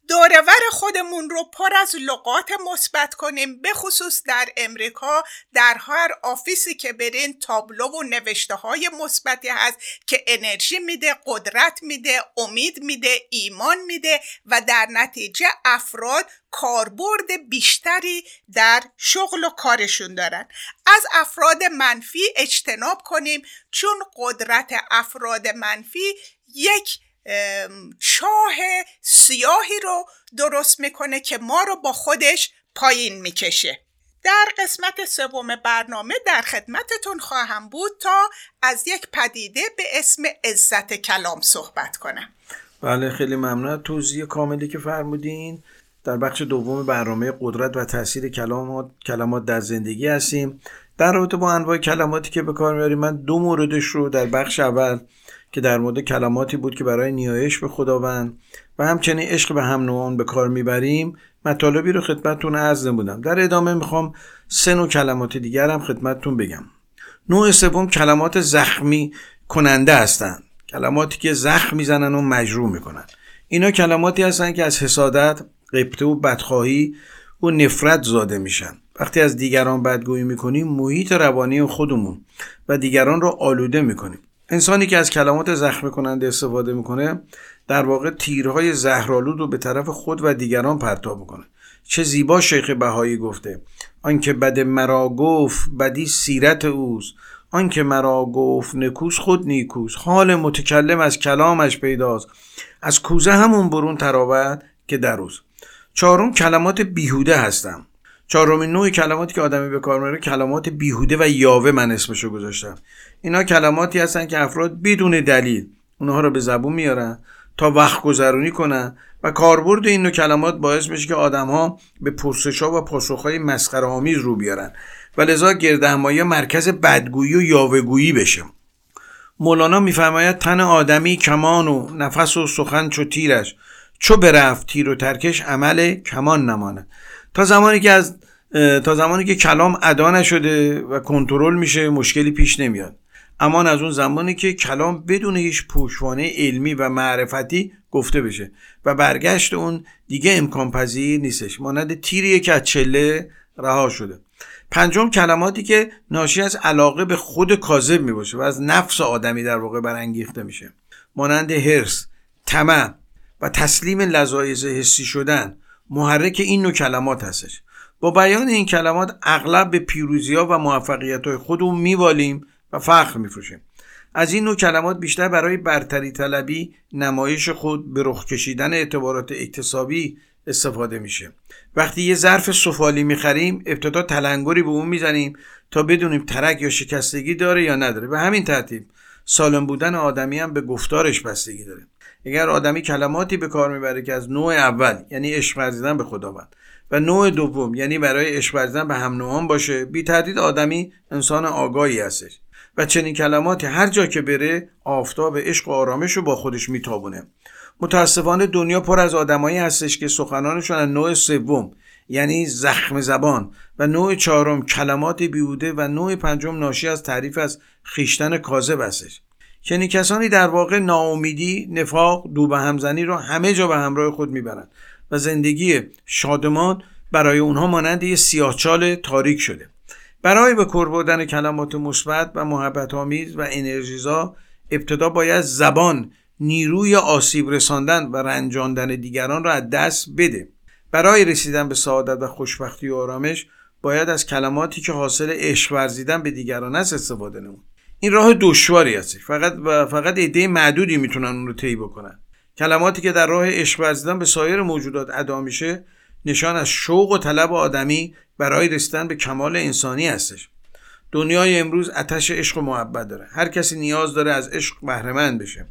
دورور خودمون رو پر از لغات مثبت کنیم به خصوص در امریکا در هر آفیسی که برین تابلو و نوشته های مثبتی هست که انرژی میده قدرت میده امید میده ایمان میده و در نتیجه افراد کاربرد بیشتری در شغل و کارشون دارن. از افراد منفی اجتناب کنیم چون قدرت افراد منفی یک چاه سیاهی رو درست می‌کنه که ما رو با خودش پایین می‌کشه. در قسمت سوم برنامه در خدمتتون خواهم بود تا از یک پدیده به اسم عزت کلام صحبت کنم. بله خیلی ممنون. توضیح کاملی که فرمودین. در بخش دوم برنامه قدرت و تاثیر کلامات کلمات در زندگی هستیم. در رابطه با انواع کلماتی که به کار میاریم من دو موردش رو در بخش اول که در مورد کلماتی بود که برای نیایش به خداوند و همچنین عشق به هم نوعان به کار می‌بریم مطالبی رو خدمتتون عرض نمودم. در ادامه می‌خوام سه نوع کلمات دیگر هم خدمتتون بگم. نوع سوم کلمات زخمی کننده هستند. کلماتی که زخم می‌زنن و مجروح می‌کنن. اینا کلماتی هستن که از حسادت قبطه و بدخواهی و نفرت زاده میشن. وقتی از دیگران بدگویی می‌کنیم محیط روانی خودمون و دیگران رو آلوده می‌کنیم. انسانی که از کلمات زخمی کننده استفاده می‌کنه در واقع تیرهای زهرالود رو به طرف خود و دیگران پرتاب می‌کنه. چه زیبا شیخ بهایی گفته. آنکه بد مرا گفت بدی سیرت اوست. آنکه مرا گفت نکوس خود نیکوس حال متکلم از کلامش پیداست. از کوزه همون برون تراود که دروز چهارم کلمات بیهوده هستم. چهارمین نوع کلماتی که آدمی به کار می‌بره کلمات بیهوده و یاوه من اسمشو گذاشتم. اینا کلماتی هستن که افراد بدون دلیل اونها رو به زبون میارن تا وقت گذرونی کنن و کاربرد این نوع کلمات باعث میشه که آدم ها به پرسش ها و پاسخ های مسخره آمیز رو بیارن. و لذا گردهمایی مرکز بدگویی و یاوهگویی بشه. مولانا میفرماید تن آدمی کمان و نفس و سخن چو تیرش چو برفت تیر و ترکش عمل کمان نمانه تا زمانی که از تا زمانی که کلام ادا نشده و کنترل میشه مشکلی پیش نمیاد. اما از اون زمانی که کلام بدون هیچ پوشوانه علمی و معرفتی گفته بشه و برگشت اون دیگه امکان پذیر نیستش. مانند تیریه که از چله رها شده. پنجم کلماتی که ناشی از علاقه به خود کاذب می باشه و از نفس آدمی در واقع برانگیخته میشه. مانند هرس طمع و تسلیم لذایز حسی شدن. محرک این نوع کلمات هستش. با بیان این کلمات اغلب به پیروزی ها و موفقیت های خودمون میبالیم و فخر میفروشیم. از این نوع کلمات بیشتر برای برتری طلبی نمایش خود به رخ کشیدن اعتبارات اکتسابی استفاده میشه. وقتی یه ظرف سفالی می‌خریم ابتدا تلنگری به اون می‌زنیم تا بدونیم ترک یا شکستگی داره یا نداره. به همین ترتیب سالم بودن آدمی هم به گفتارش بستگی داره. اگر آدمی کلماتی به کار می‌بره که از نوع اول یعنی عشق ورزیدن به خداوند و نوع دوم یعنی برای عشق ورزیدن به هم نوعان باشه بی تردید آدمی انسان آگاهی هستش. و چنین کلماتی هر جا که بره آفتاب عشق و آرامش رو با خودش میتابونه. متاسفانه دنیا پر از آدمایی هستش که سخنانشون از نوع سوم یعنی زخم زبان و نوع چهارم کلمات بیوده و نوع پنجم ناشی از تعریف از خیشتن کاذب هستش. چنین کسانی در واقع ناامیدی نفاق دو به همزنی را همه جا به همراه خود می‌برند و زندگی شادمان برای اونها مانند یه سیاهچال تاریک شده. برای به کار بردن کلمات مثبت و محبت آمیز و انرژیزا ابتدا باید زبان نیروی آسیب رساندن و رنجاندن دیگران را از دست بده. برای رسیدن به سعادت و خوشبختی و آرامش باید از کلماتی که حاصل عشق ورزیدن به دیگران است استفاده نمود. این راه دشواری است فقط فقط عده معدودی می‌تونن اون رو طی بکنن. کلماتی که در راه عشق ورزیدن به سایر موجودات ادا میشه نشان از شوق و طلب آدمی برای رسیدن به کمال انسانی هستش. دنیای امروز اتش عشق و محبت داره. هر کسی نیاز داره از عشق بهرهمند بشه.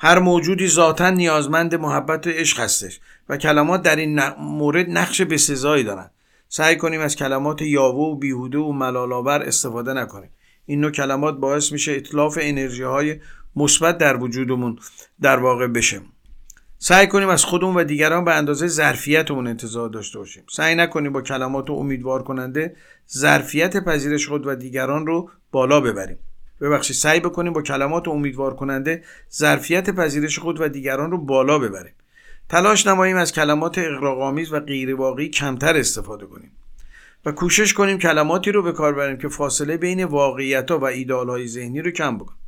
هر موجودی ذاتا نیازمند محبت و عشق هستش و کلمات در این مورد نقش بسزایی دارند سعی کنیم از کلمات یاوه و بیهوده و ملالآور استفاده نکنیم. این نوع کلمات باعث میشه اطلاف انرژی های مثبت در وجودمون در واقع بشه. سعی کنیم از خودمون و دیگران به اندازه ظرفیتمون انتظار داشته باشیم. سعی نکنیم با کلمات امیدوار کننده ظرفیت پذیرش خود و دیگران رو بالا ببریم. ببخشید سعی بکنیم با کلمات امیدوار کننده ظرفیت پذیرش خود و دیگران رو بالا ببریم. تلاش نماییم از کلمات اغراق‌آمیز و غیرواقعی کمتر استفاده کنیم. و کوشش کنیم کلماتی رو به کار بریم که فاصله بین واقعیت و ایدال ذهنی رو کم بکنیم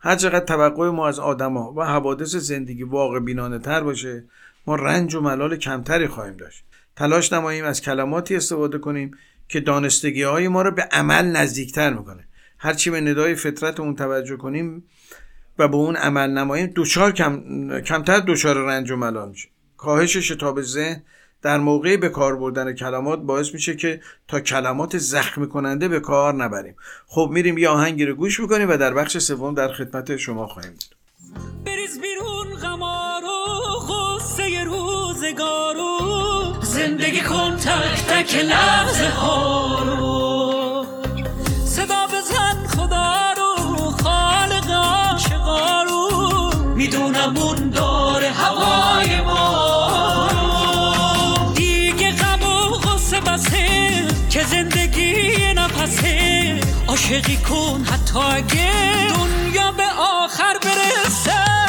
هر چقدر توقع ما از آدما و حوادث زندگی واقع بینانه تر باشه ما رنج و ملال کمتری خواهیم داشت. تلاش نماییم از کلماتی استفاده کنیم که دانستگی های ما رو به عمل نزدیکتر می‌کنه. هرچی به ندای فطرتمون توجه کنیم و به اون عمل نماییم دوچار کم، کمتر دچار رنج و ملال میشه کاهش شتاب ذهن در موقع به کار بردن کلمات باعث میشه که تا کلمات زخمی کننده به کار نبریم. خب میریم یه آهنگی رو گوش می‌کنیم و در بخش سوم در خدمت شما خواهیم بود. بریز بیرون غمارو غصه روزگارو زندگی کن تک تک لحظه ها رو. صدا بزن خدا رو خالق عاشقا رو. می‌دونم اون داره عاشقی کن حتی اگه دنیا به آخر برسه.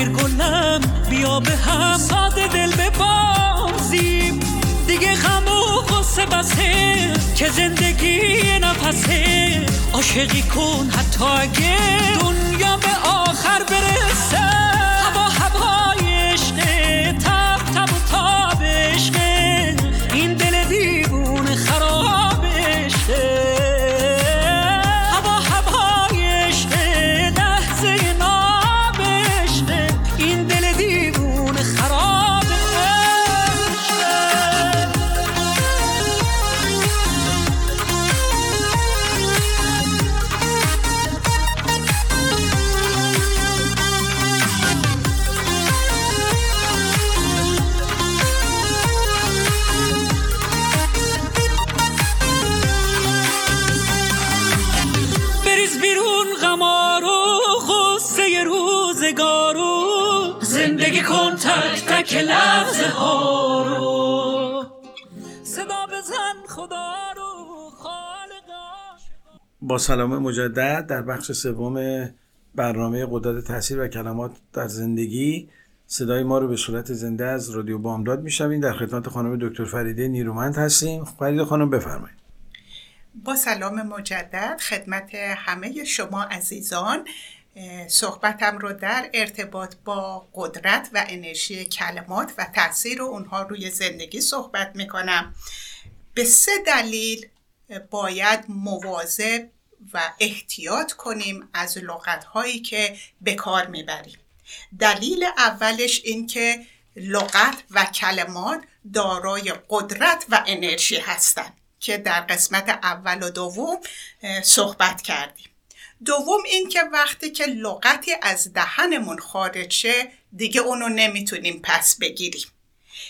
نگیر گلم بیا به هم. ساده دل ببازیم دیگه غم و غصه بسه که زندگی نفسه. عاشقی کن حتی اگه دنیا به آخر برسه. سلام مجدد در بخش سوم برنامه قدرت تاثیر و کلمات در زندگی. صدای ما رو به صورت زنده از رادیو بامداد میشنویم در خدمت خانم دکتر فریده نیرومند هستیم. فریده خانم بفرمایید. با سلام مجدد خدمت همه شما عزیزان. صحبتم رو در ارتباط با قدرت و انرژی کلمات و تاثیر اونها روی زندگی صحبت می‌کنم. به سه دلیل باید مواظب و احتیاط کنیم از لغت هایی که به کار می‌بریم. دلیل اولش این که لغت و کلمات دارای قدرت و انرژی هستند که در قسمت اول و دوم صحبت کردیم. دوم این که وقتی که لغتی از دهنمون خارج شه دیگه اونو نمی‌تونیم پس بگیریم.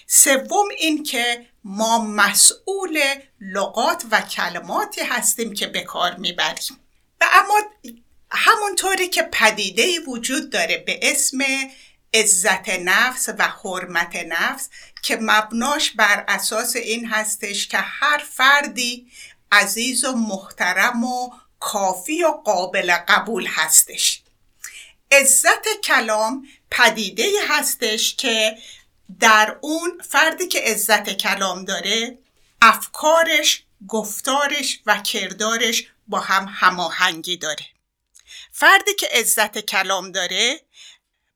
سوم این که ما مسئول لغات و کلماتی هستیم که به کار می‌بریم. و اما همونطوری که پدیده وجود داره به اسم عزت نفس و حرمت نفس که مبناش بر اساس این هستش که هر فردی عزیز و محترم و کافی و قابل قبول هستش. عزت کلام پدیده هستش که در اون فردی که عزت کلام داره افکارش گفتارش و کردارش با هم هماهنگی داره. فردی که عزت کلام داره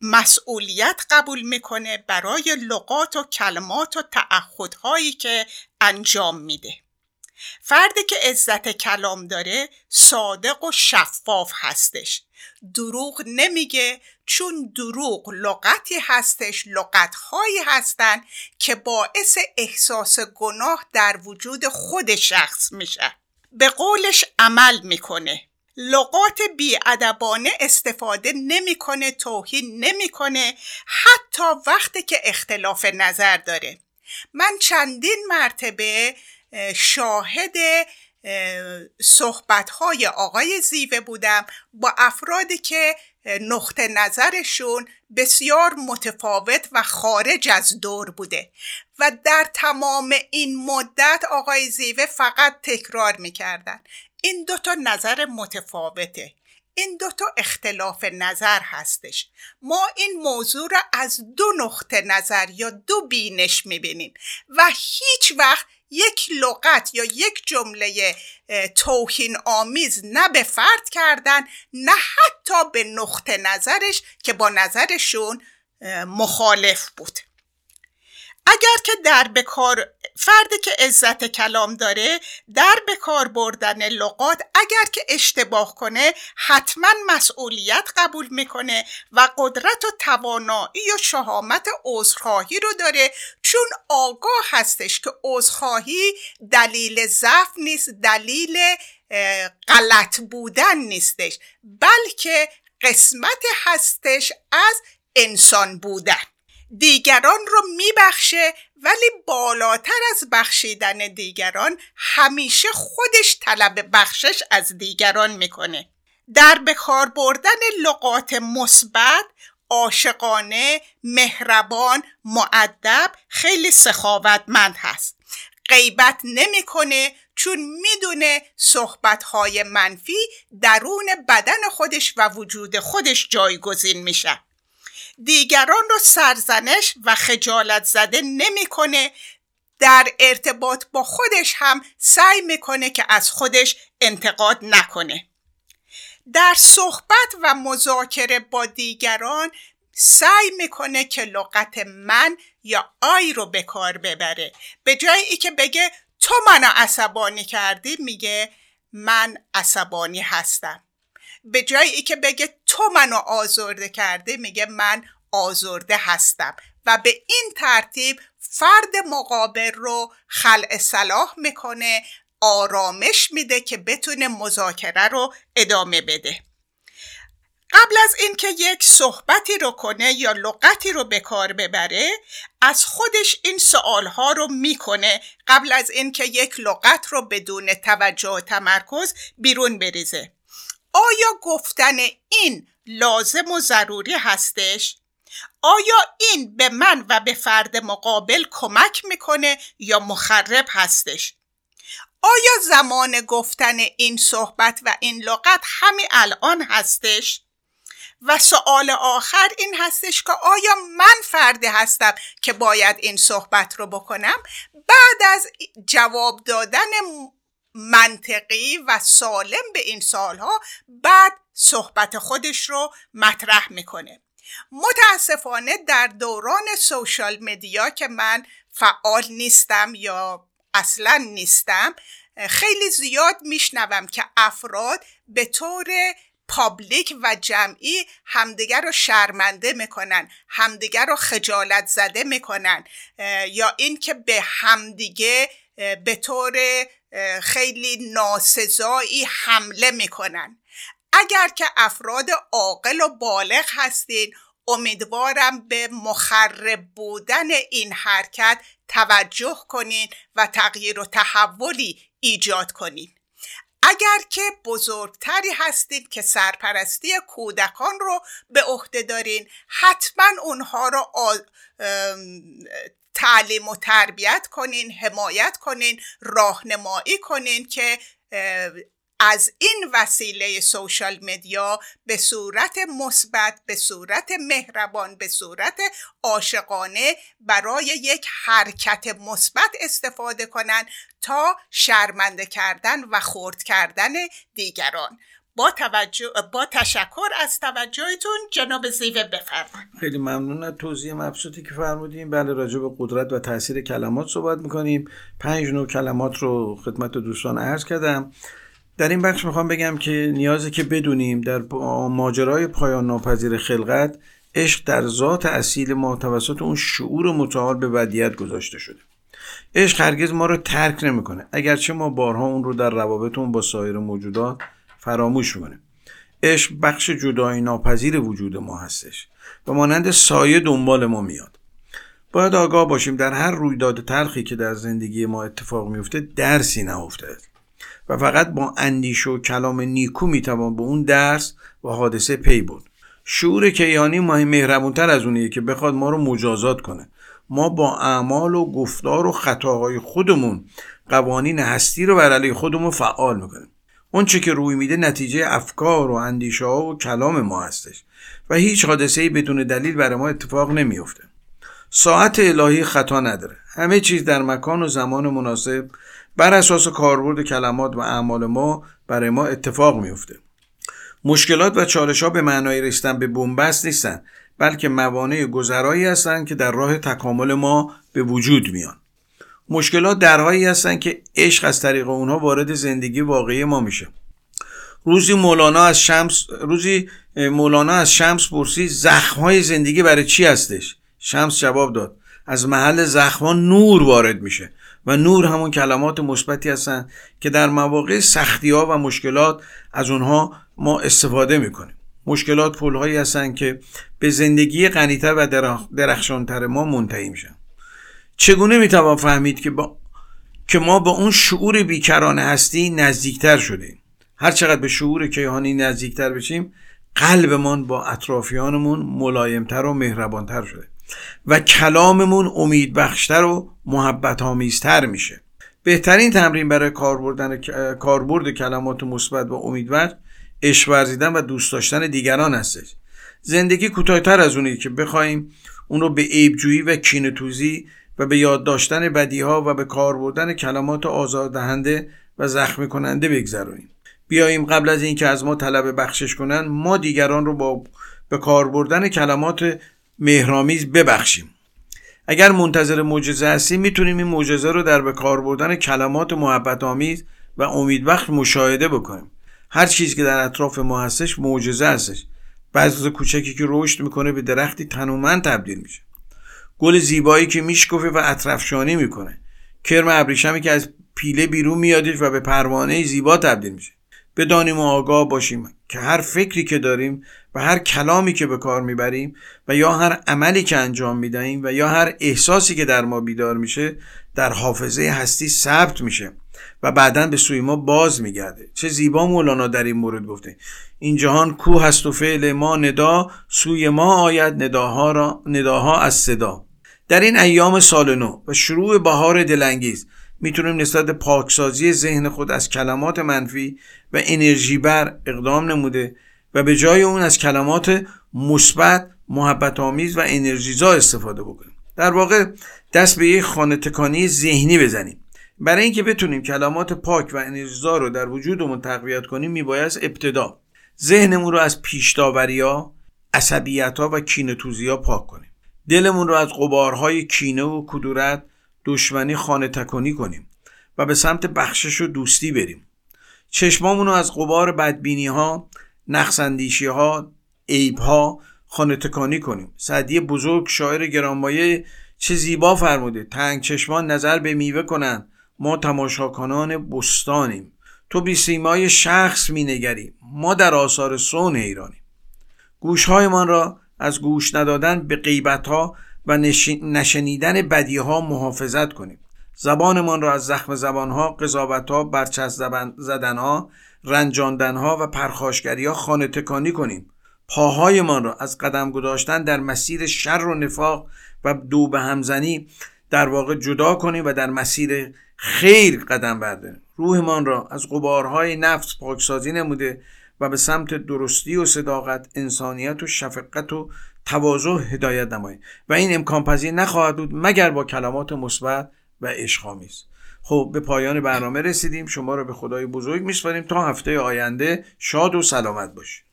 مسئولیت قبول می‌کنه برای لغات و کلمات و تعهدهایی که انجام میده. فردی که عزت کلام داره صادق و شفاف هستش. دروغ نمیگه چون دروغ لغتی هستش لغتهایی هستن که باعث احساس گناه در وجود خود شخص میشه. به قولش عمل می‌کنه. لغات بیادبانه استفاده نمی‌کنه توهین نمی‌کنه حتی وقتی که اختلاف نظر داره. من چندین مرتبه شاهد صحبت های آقای زیوه بودم با افرادی که نقطه نظرشون بسیار متفاوت و خارج از دور بوده. و در تمام این مدت آقای زیوه فقط تکرار می‌کردن. این دوتا نظر متفاوته. این دوتا اختلاف نظر هستش. ما این موضوع را از دو نقطه نظر یا دو بینش می‌بینیم. و هیچ وقت یک لغت یا یک جمله توهین آمیز نه به فرد کردن نه حتی به نقطه نظرش که با نظرشون مخالف بود. اگر که در بکار فردی که عزت کلام داره در بکار بردن لغات اگر که اشتباه کنه حتما مسئولیت قبول می‌کنه و قدرت و توانایی و شهامت عذرخواهی رو داره. چون آگاه هستش که عذرخواهی دلیل ضعف نیست دلیل غلط بودن نیستش بلکه قسمت هستش از انسان بودن. دیگران رو میبخشه ولی بالاتر از بخشیدن دیگران همیشه خودش طلب بخشش از دیگران می‌کنه. در بکار بردن لغات مثبت عاشقانه مهربان معدب خیلی سخاوتمند هست. غیبت نمی‌کنه چون می‌دونه صحبتهای منفی درون بدن خودش و وجود خودش جایگزین میشه. دیگران رو سرزنش و خجالت زده نمی‌کنه. در ارتباط با خودش هم سعی می‌کنه که از خودش انتقاد نکنه. در صحبت و مذاکره با دیگران سعی می‌کنه که لغت من یا آی رو به کار ببره. به جای ای که بگه تو منو عصبانی کردی میگه من عصبانی هستم. به جای ای که بگه تو منو آزرده کرده میگه من آزرده هستم. و به این ترتیب فرد مقابل رو خلع صلاح می‌کنه آرامش میده که بتونه مذاکره رو ادامه بده. قبل از اینکه یک صحبتی رو کنه یا لغتی رو به کار ببره از خودش این سوالها رو می‌کنه. قبل از اینکه یک لغت رو بدون توجه و تمرکز بیرون بریزه. آیا گفتن این لازم و ضروری هستش؟ آیا این به من و به فرد مقابل کمک می‌کنه یا مخرب هستش؟ آیا زمان گفتن این صحبت و این لغت همین الان هستش؟ و سوال آخر این هستش که آیا من فردی هستم که باید این صحبت رو بکنم بعد از جواب دادن منطقی و سالم به این سالها بعد صحبت خودش رو مطرح می‌کنه. متاسفانه در دوران سوشال مدیا که من فعال نیستم یا اصلا نیستم خیلی زیاد میشنوم که افراد به طور پابلیک و جمعی همدیگر رو شرمنده می‌کنن همدیگر رو خجالت زده می‌کنن یا اینکه به همدیگه به طور خیلی ناسزایی حمله می‌کنن. اگر که افراد عاقل و بالغ هستین امیدوارم به مخرب بودن این حرکت توجه کنین و تغییر و تحولی ایجاد کنین. اگر که بزرگتری هستید که سرپرستی کودکان رو به عهده دارین حتما اونها رو تعلیم و تربیت کنین حمایت کنین راهنمایی کنین که از این وسیله سوشال مدیا به صورت مثبت به صورت مهربان به صورت عاشقانه برای یک حرکت مثبت استفاده کنند تا شرمنده کردن و خورد کردن دیگران. با, توجه، با تشکر از توجهتون جناب زیوه بفرمایید. خیلی ممنون از توضیح مبسوطی که فرمودیم بله راجع به قدرت و تاثیر کلمات صحبت می‌کنیم. پنج نوع کلمات رو خدمت دوستان عرض کردم. در این بخش می‌خوام بگم که نیازه که بدونیم در ماجرای پایان ناپذیر خلقت عشق در ذات اصیل ما توسط اون شعور متعال به ودیت گذاشته شده. عشق هرگز ما رو ترک نمی‌کنه. اگرچه ما بارها اون رو در روابطمون با سایر موجودات فراموش می‌کنیم عشق بخش جدایی ناپذیر وجود ما هستش و مانند سایه دنبال ما میاد. باید آگاه باشیم در هر رویداد تلخی که در زندگی ما اتفاق میفته درسی نهفته و فقط با اندیشه و کلام نیکو می‌توان به اون درس و حادثه پی برد. شعور کیانی مهربونتر از اونیه که بخواد ما رو مجازات کنه. ما با اعمال و گفتار و خطاهای خودمون قوانین هستی رو بر علیه خودمون فعال می‌کنیم. اون چه که روی میده نتیجه افکار و اندیشه ها و کلام ما هستش و هیچ حادثه بدون دلیل برای ما اتفاق نمیافته. ساعت الهی خطا نداره. همه چیز در مکان و زمان مناسب بر اساس کاربرد کلمات و اعمال ما برای ما اتفاق میفته مشکلات و چالش ها به معنای رسیدن به بنبست نیستن بلکه موانع گذرایی هستند که در راه تکامل ما به وجود میان. مشکلات درهایی هستند که عشق از طریق اونها وارد زندگی واقعی ما میشه. روزی مولانا از شمس روزی مولانا از شمس پرسید زخمهای زندگی برای چی هستش؟ شمس جواب داد از محل زخمها نور وارد میشه و نور همون کلمات مثبتی هستن که در مواقع سختی ها و مشکلات از اونها ما استفاده می‌کنیم. مشکلات پول هایی هستن که به زندگی غنیتر و درخشانتر ما منتهی میشن. چگونه می‌توان فهمید که با که ما با اون شعور بیکران هستی نزدیکتر شدیم هر چقدر به شعور کیهانی نزدیکتر بشیم قلبمان با اطرافیانمون ملایمتر و مهربانتر شده و کلاممون امیدبخشتر و محبت آمیزتر میشه. بهترین تمرین برای کاربردن کاربرد کلمات مثبت و امیدوار عشق ورزیدن و دوست داشتن دیگران هستش. زندگی کوتاهتر از اونی که بخوایم اون رو به عیبجویی و کینتوزی و به یاد داشتن بدی ها و به کار بردن کلمات آزاردهنده و زخمی کننده بگذرونیم. بیاییم قبل از اینکه از ما طلب بخشش کنن ما دیگران رو با به کار بردن کلمات مهرامیز ببخشیم. اگر منتظر معجزه هستیم می‌تونیم این معجزه رو در به کار بردن کلمات محبت آمیز و امیدبخش مشاهده بکنیم. هر چیزی که در اطراف ما هستش معجزه هستش. بعضی کوچکی که رشد می‌کنه به درختی تنومند تبدیل میشه. گل زیبایی که میشکفه و اطرفشانی می‌کنه. کرم ابریشمی که از پیله بیرون میادش و به پروانه زیبا تبدیل میشه. بدانیم و آگاه باشیم که هر فکری که داریم و هر کلامی که به کار می‌بریم و یا هر عملی که انجام می‌دهیم و یا هر احساسی که در ما بیدار میشه در حافظه هستی ثبت میشه و بعدا به سوی ما باز میگرده. چه زیبا مولانا در این مورد گفته. این جهان کو هست و فعل ما ندا سوی ما آید نداها, را نداها از صدا. در این ایام سال نو و شروع بهار دلانگیز می‌تونیم نسبت پاکسازی ذهن خود از کلمات منفی و انرژی بر اقدام نموده و به جای اون از کلمات مثبت محبت آمیز و انرژیزا استفاده بکنیم. در واقع دست به یک خانه تکانی ذهنی بزنیم. برای اینکه بتونیم کلمات پاک و انرژیزا رو در وجودمون تقویت کنیم میباید ابتدا ذهنمون رو از پیشداوریا عصبیت و کینتوزی ها پاک کنیم. دلمون رو از قبارهای کینه و کدورت دشمنی خانه تکانی کنیم و به سمت بخشش و دوستی بریم. چشمامون رو از قبار بدبینی ها نقصندیشی ها عیب ها خانه تکانی کنیم. سعدی بزرگ شاعر گرانمایه چه زیبا فرموده. تنگ چشمان نظر به میوه کنند. ما تماشاکنان بستانیم. تو بی سیمای شخص می نگری. ما در آثار سون ایرانیم. گوشهایمان را از گوش ندادن به غیبت ها و نشنیدن بدی ها محافظت کنیم. زبانمان را از زخم زبان ها قضاوت ها برچست زدن ها رنجاندن ها و پرخاشگری ها خانه تکانی کنیم. پاهایمان را از قدم گذاشتن در مسیر شر و نفاق و دو به همزنی در واقع جدا کنیم و در مسیر خیر قدم برداریم. روحمان را از قبارهای نفس پاکسازی نموده و به سمت درستی و صداقت انسانیت و شفقت و تواضع هدایت نماییم. و این امکان پذیر نخواهد بود مگر با کلمات مثبت و عشقآمیز. خب به پایان برنامه رسیدیم. شما را به خدای بزرگ میسپاریم. تا هفته آینده شاد و سلامت باشید.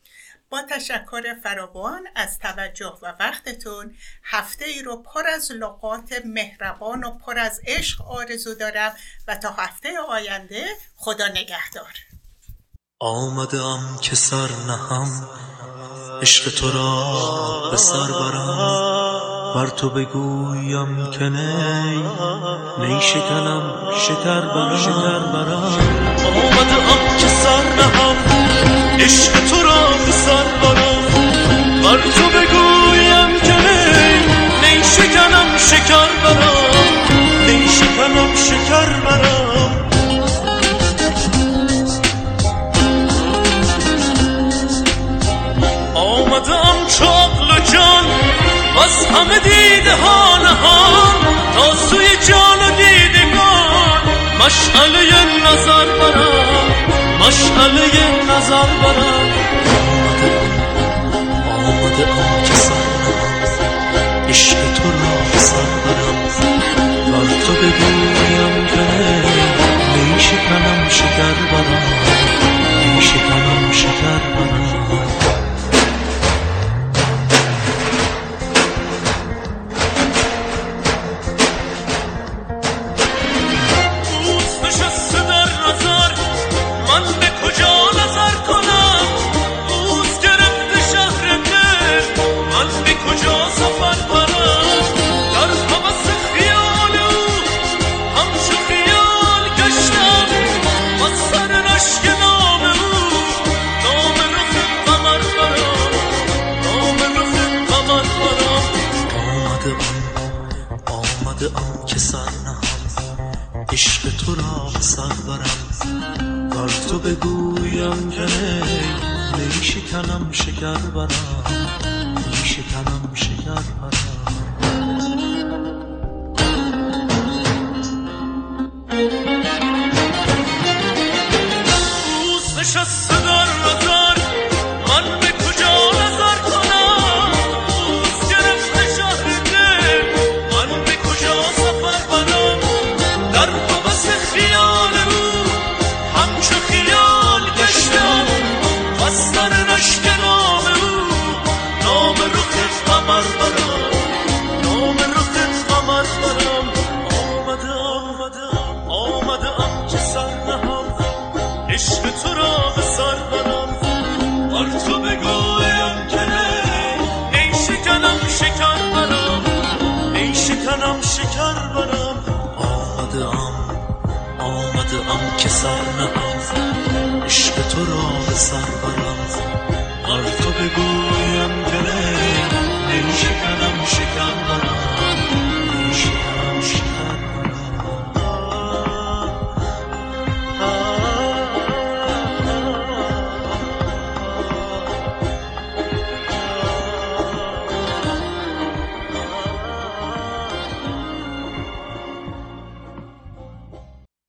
با تشکر فراوان از توجه و وقتتون هفته ای رو پر از لغات مهربان و پر از عشق آرزو دارم و تا هفته آینده خدا نگهدار. آمدم که سر نهم عشق تو را به سر برم. بر تو بگویم که نی نی شکنم شکر برم. شکر برم. آمدم که سر نهم. عشق تو را به سر برم بر تو بگویم که نی شکنم شکر برم. نی شکنم شکر برم. آمدم چاقل و جان از همه دیده ها نهان. تا سوی جان و دیدگان مشعله نظر برم. مشعله نظر برم آمده آم که سر عشق تو را سر برم بر تو بگویم که می شکنم شکر برم بر